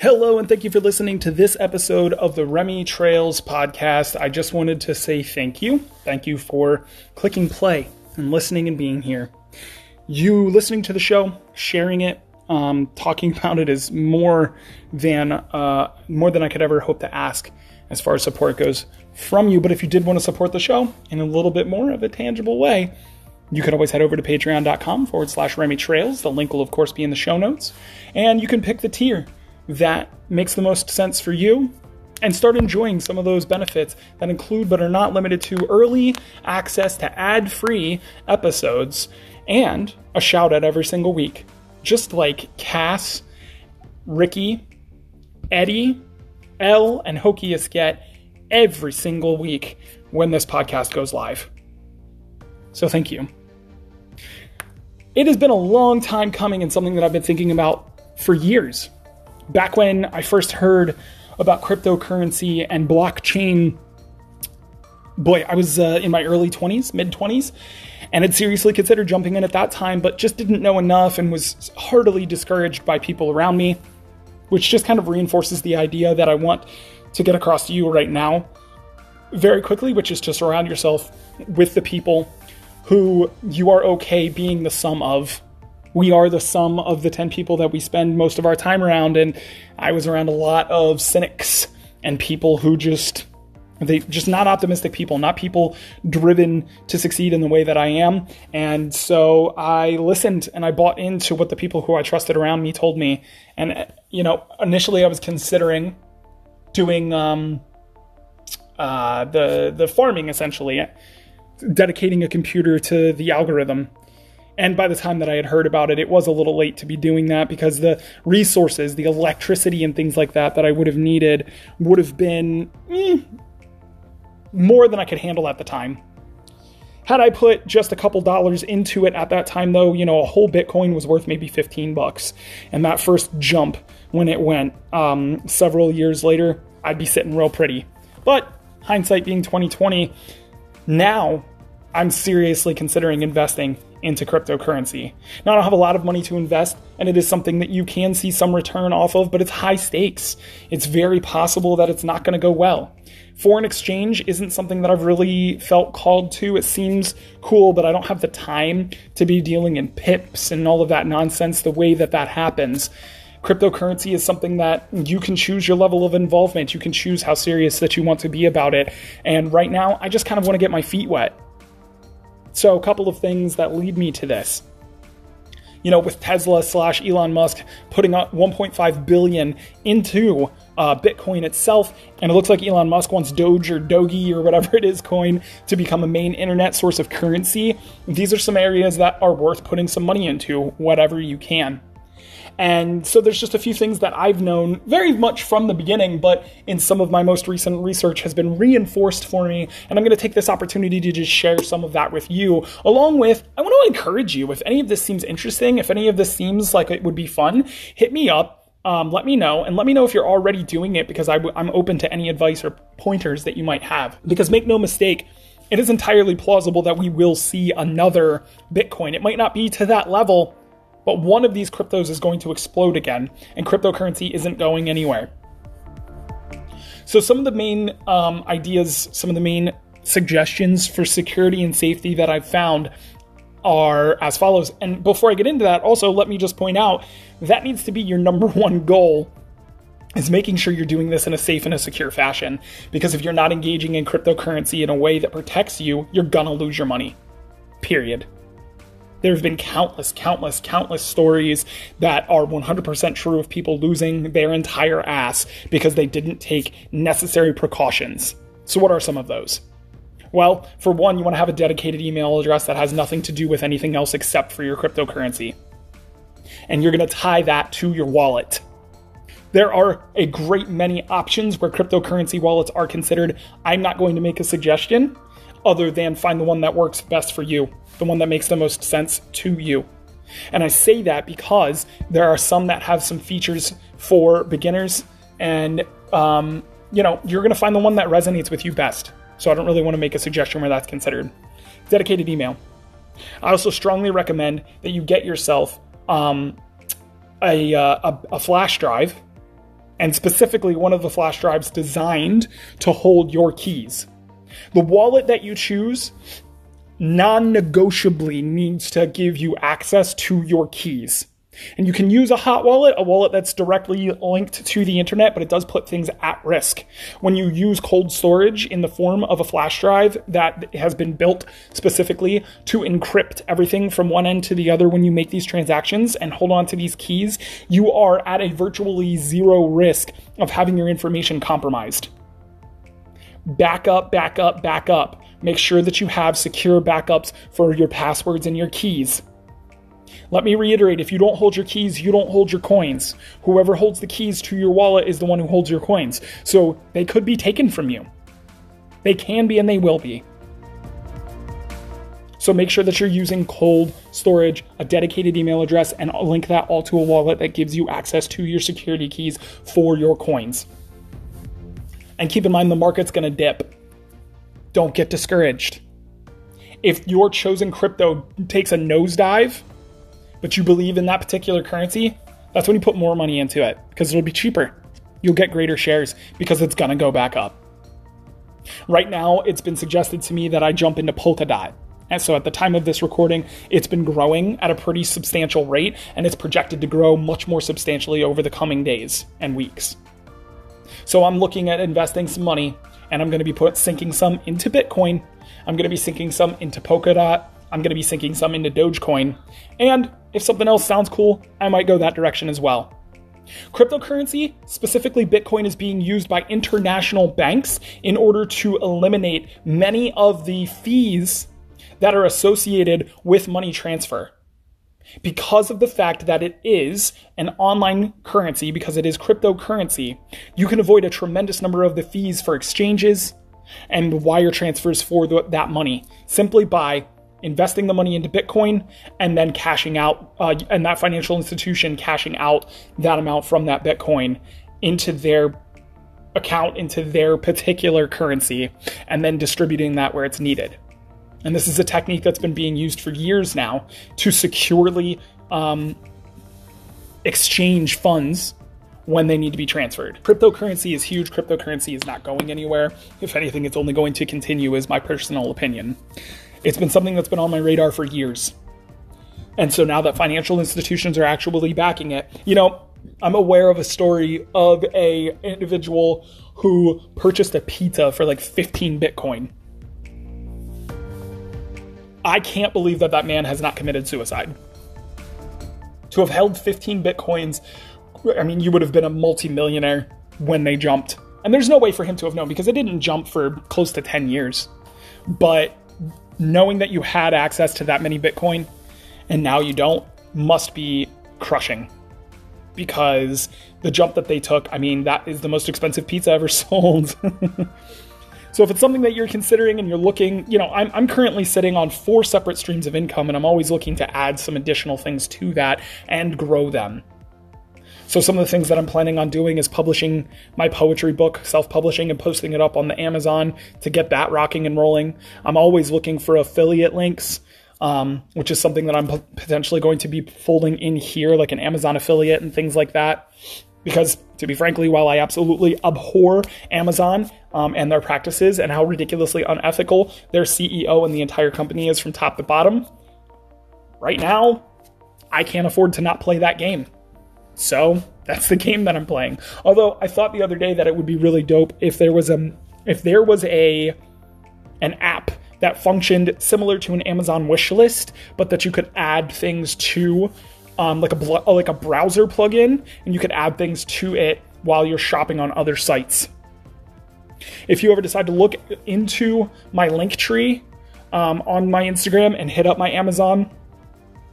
Hello, and thank you for listening to this episode of the Remy Trails podcast. I just wanted to say thank you. Thank you for clicking play and listening and being here. You listening to the show, sharing it, um, talking about it is more than uh, more than I could ever hope to ask as far as support goes from you. But if you did want to support the show in a little bit more of a tangible way, you can always head over to patreon.com forward slash Remy Trails. The link will, of course, be in the show notes. And you can pick the tier that makes the most sense for you and start enjoying some of those benefits that include but are not limited to early access to ad free episodes and a shout out every single week. Just like Cass, Ricky, Eddie, Elle, and Hokius get every single week when this podcast goes live. So thank you. It has been a long time coming and something that I've been thinking about for years back when I first heard about cryptocurrency and blockchain, boy, I was uh, in my early 20s, mid 20s, and had seriously considered jumping in at that time, but just didn't know enough and was heartily discouraged by people around me, which just kind of reinforces the idea that I want to get across to you right now very quickly, which is to surround yourself with the people who you are okay being the sum of we are the sum of the 10 people that we spend most of our time around. And I was around a lot of cynics and people who just they just not optimistic people, not people driven to succeed in the way that I am. And so I listened and I bought into what the people who I trusted around me told me. And you know, initially I was considering doing um, uh, the the farming essentially, dedicating a computer to the algorithm and by the time that I had heard about it, it was a little late to be doing that because the resources, the electricity, and things like that that I would have needed would have been eh, more than I could handle at the time. Had I put just a couple dollars into it at that time, though, you know, a whole Bitcoin was worth maybe 15 bucks. And that first jump when it went um, several years later, I'd be sitting real pretty. But hindsight being 2020, now I'm seriously considering investing into cryptocurrency. Now, I don't have a lot of money to invest, and it is something that you can see some return off of, but it's high stakes. It's very possible that it's not going to go well. Foreign exchange isn't something that I've really felt called to. It seems cool, but I don't have the time to be dealing in pips and all of that nonsense the way that that happens. Cryptocurrency is something that you can choose your level of involvement. You can choose how serious that you want to be about it. And right now, I just kind of want to get my feet wet. So, a couple of things that lead me to this. You know, with Tesla slash Elon Musk putting up 1.5 billion into uh, Bitcoin itself, and it looks like Elon Musk wants Doge or Dogi or whatever it is coin to become a main internet source of currency. These are some areas that are worth putting some money into, whatever you can. And so there's just a few things that I've known very much from the beginning, but in some of my most recent research has been reinforced for me. And I'm going to take this opportunity to just share some of that with you, along with I want to encourage you. If any of this seems interesting, if any of this seems like it would be fun, hit me up. Um, let me know and let me know if you're already doing it because i w- I'm open to any advice or pointers that you might have. Because make no mistake, it is entirely plausible that we will see another Bitcoin. It might not be to that level, but one of these cryptos is going to explode again, and cryptocurrency isn't going anywhere. So, some of the main um, ideas, some of the main suggestions for security and safety that I've found are as follows. And before I get into that, also let me just point out that needs to be your number one goal is making sure you're doing this in a safe and a secure fashion. Because if you're not engaging in cryptocurrency in a way that protects you, you're gonna lose your money. Period. There have been countless, countless, countless stories that are 100% true of people losing their entire ass because they didn't take necessary precautions. So, what are some of those? Well, for one, you want to have a dedicated email address that has nothing to do with anything else except for your cryptocurrency. And you're going to tie that to your wallet. There are a great many options where cryptocurrency wallets are considered. I'm not going to make a suggestion other than find the one that works best for you the one that makes the most sense to you. And I say that because there are some that have some features for beginners, and um, you know you're going to find the one that resonates with you best. So I don't really want to make a suggestion where that's considered. Dedicated email. I also strongly recommend that you get yourself um, a, uh, a, a flash drive and specifically one of the flash drives designed to hold your keys. The wallet that you choose non negotiably needs to give you access to your keys. And you can use a hot wallet, a wallet that's directly linked to the internet, but it does put things at risk. When you use cold storage in the form of a flash drive that has been built specifically to encrypt everything from one end to the other when you make these transactions and hold on to these keys, you are at a virtually zero risk of having your information compromised. Back up, back up, back up. Make sure that you have secure backups for your passwords and your keys. Let me reiterate if you don't hold your keys, you don't hold your coins. Whoever holds the keys to your wallet is the one who holds your coins. So they could be taken from you. They can be and they will be. So make sure that you're using cold storage, a dedicated email address, and link that all to a wallet that gives you access to your security keys for your coins. And keep in mind the market's gonna dip. Don't get discouraged. If your chosen crypto takes a nosedive, but you believe in that particular currency, that's when you put more money into it because it'll be cheaper. You'll get greater shares because it's going to go back up. Right now, it's been suggested to me that I jump into Polkadot. And so at the time of this recording, it's been growing at a pretty substantial rate, and it's projected to grow much more substantially over the coming days and weeks. So I'm looking at investing some money, and I'm going to be put sinking some into Bitcoin. I'm going to be sinking some into Polkadot. I'm going to be sinking some into Dogecoin. And if something else sounds cool, I might go that direction as well. Cryptocurrency, specifically Bitcoin, is being used by international banks in order to eliminate many of the fees that are associated with money transfer. Because of the fact that it is an online currency, because it is cryptocurrency, you can avoid a tremendous number of the fees for exchanges and wire transfers for the, that money simply by investing the money into Bitcoin and then cashing out, uh, and that financial institution cashing out that amount from that Bitcoin into their account, into their particular currency, and then distributing that where it's needed. And this is a technique that's been being used for years now to securely um, exchange funds when they need to be transferred. Cryptocurrency is huge. Cryptocurrency is not going anywhere. If anything, it's only going to continue, is my personal opinion. It's been something that's been on my radar for years. And so now that financial institutions are actually backing it, you know, I'm aware of a story of a individual who purchased a pizza for like 15 Bitcoin. I can't believe that that man has not committed suicide. To have held 15 Bitcoins, I mean, you would have been a multimillionaire when they jumped. And there's no way for him to have known because it didn't jump for close to 10 years. But knowing that you had access to that many Bitcoin and now you don't must be crushing because the jump that they took, I mean, that is the most expensive pizza ever sold. So if it's something that you're considering and you're looking, you know, I'm, I'm currently sitting on four separate streams of income and I'm always looking to add some additional things to that and grow them. So some of the things that I'm planning on doing is publishing my poetry book, self-publishing and posting it up on the Amazon to get that rocking and rolling. I'm always looking for affiliate links. Um, which is something that I'm potentially going to be folding in here, like an Amazon affiliate and things like that. Because, to be frankly, while I absolutely abhor Amazon um, and their practices and how ridiculously unethical their CEO and the entire company is from top to bottom, right now, I can't afford to not play that game. So that's the game that I'm playing. Although I thought the other day that it would be really dope if there was a if there was a an app that functioned similar to an Amazon wish list, but that you could add things to um, like a like a browser plugin, and you could add things to it while you're shopping on other sites. If you ever decide to look into my link tree um, on my Instagram and hit up my Amazon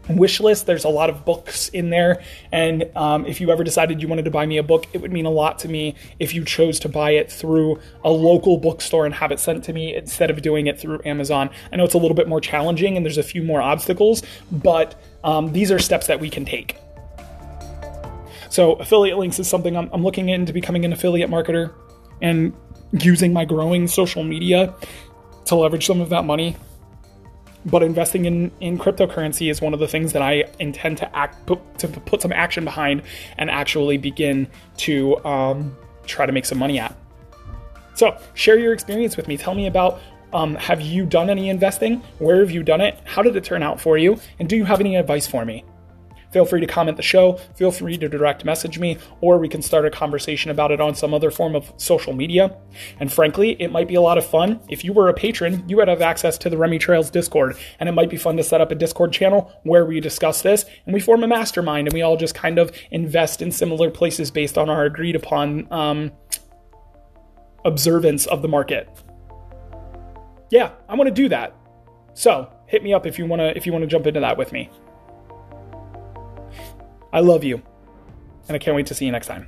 wish list. There's a lot of books in there. And um, if you ever decided you wanted to buy me a book, it would mean a lot to me if you chose to buy it through a local bookstore and have it sent to me instead of doing it through Amazon. I know it's a little bit more challenging and there's a few more obstacles, but um, these are steps that we can take. So, affiliate links is something I'm, I'm looking into becoming an affiliate marketer and using my growing social media to leverage some of that money but investing in, in cryptocurrency is one of the things that I intend to act put, to put some action behind and actually begin to um, try to make some money at. So share your experience with me. Tell me about um, have you done any investing? Where have you done it? How did it turn out for you? And do you have any advice for me? Feel free to comment the show, feel free to direct message me, or we can start a conversation about it on some other form of social media. And frankly, it might be a lot of fun. If you were a patron, you would have access to the Remy Trails Discord, and it might be fun to set up a Discord channel where we discuss this and we form a mastermind and we all just kind of invest in similar places based on our agreed upon um, observance of the market. Yeah, I want to do that. So hit me up if you want to if you want to jump into that with me. I love you, and I can't wait to see you next time.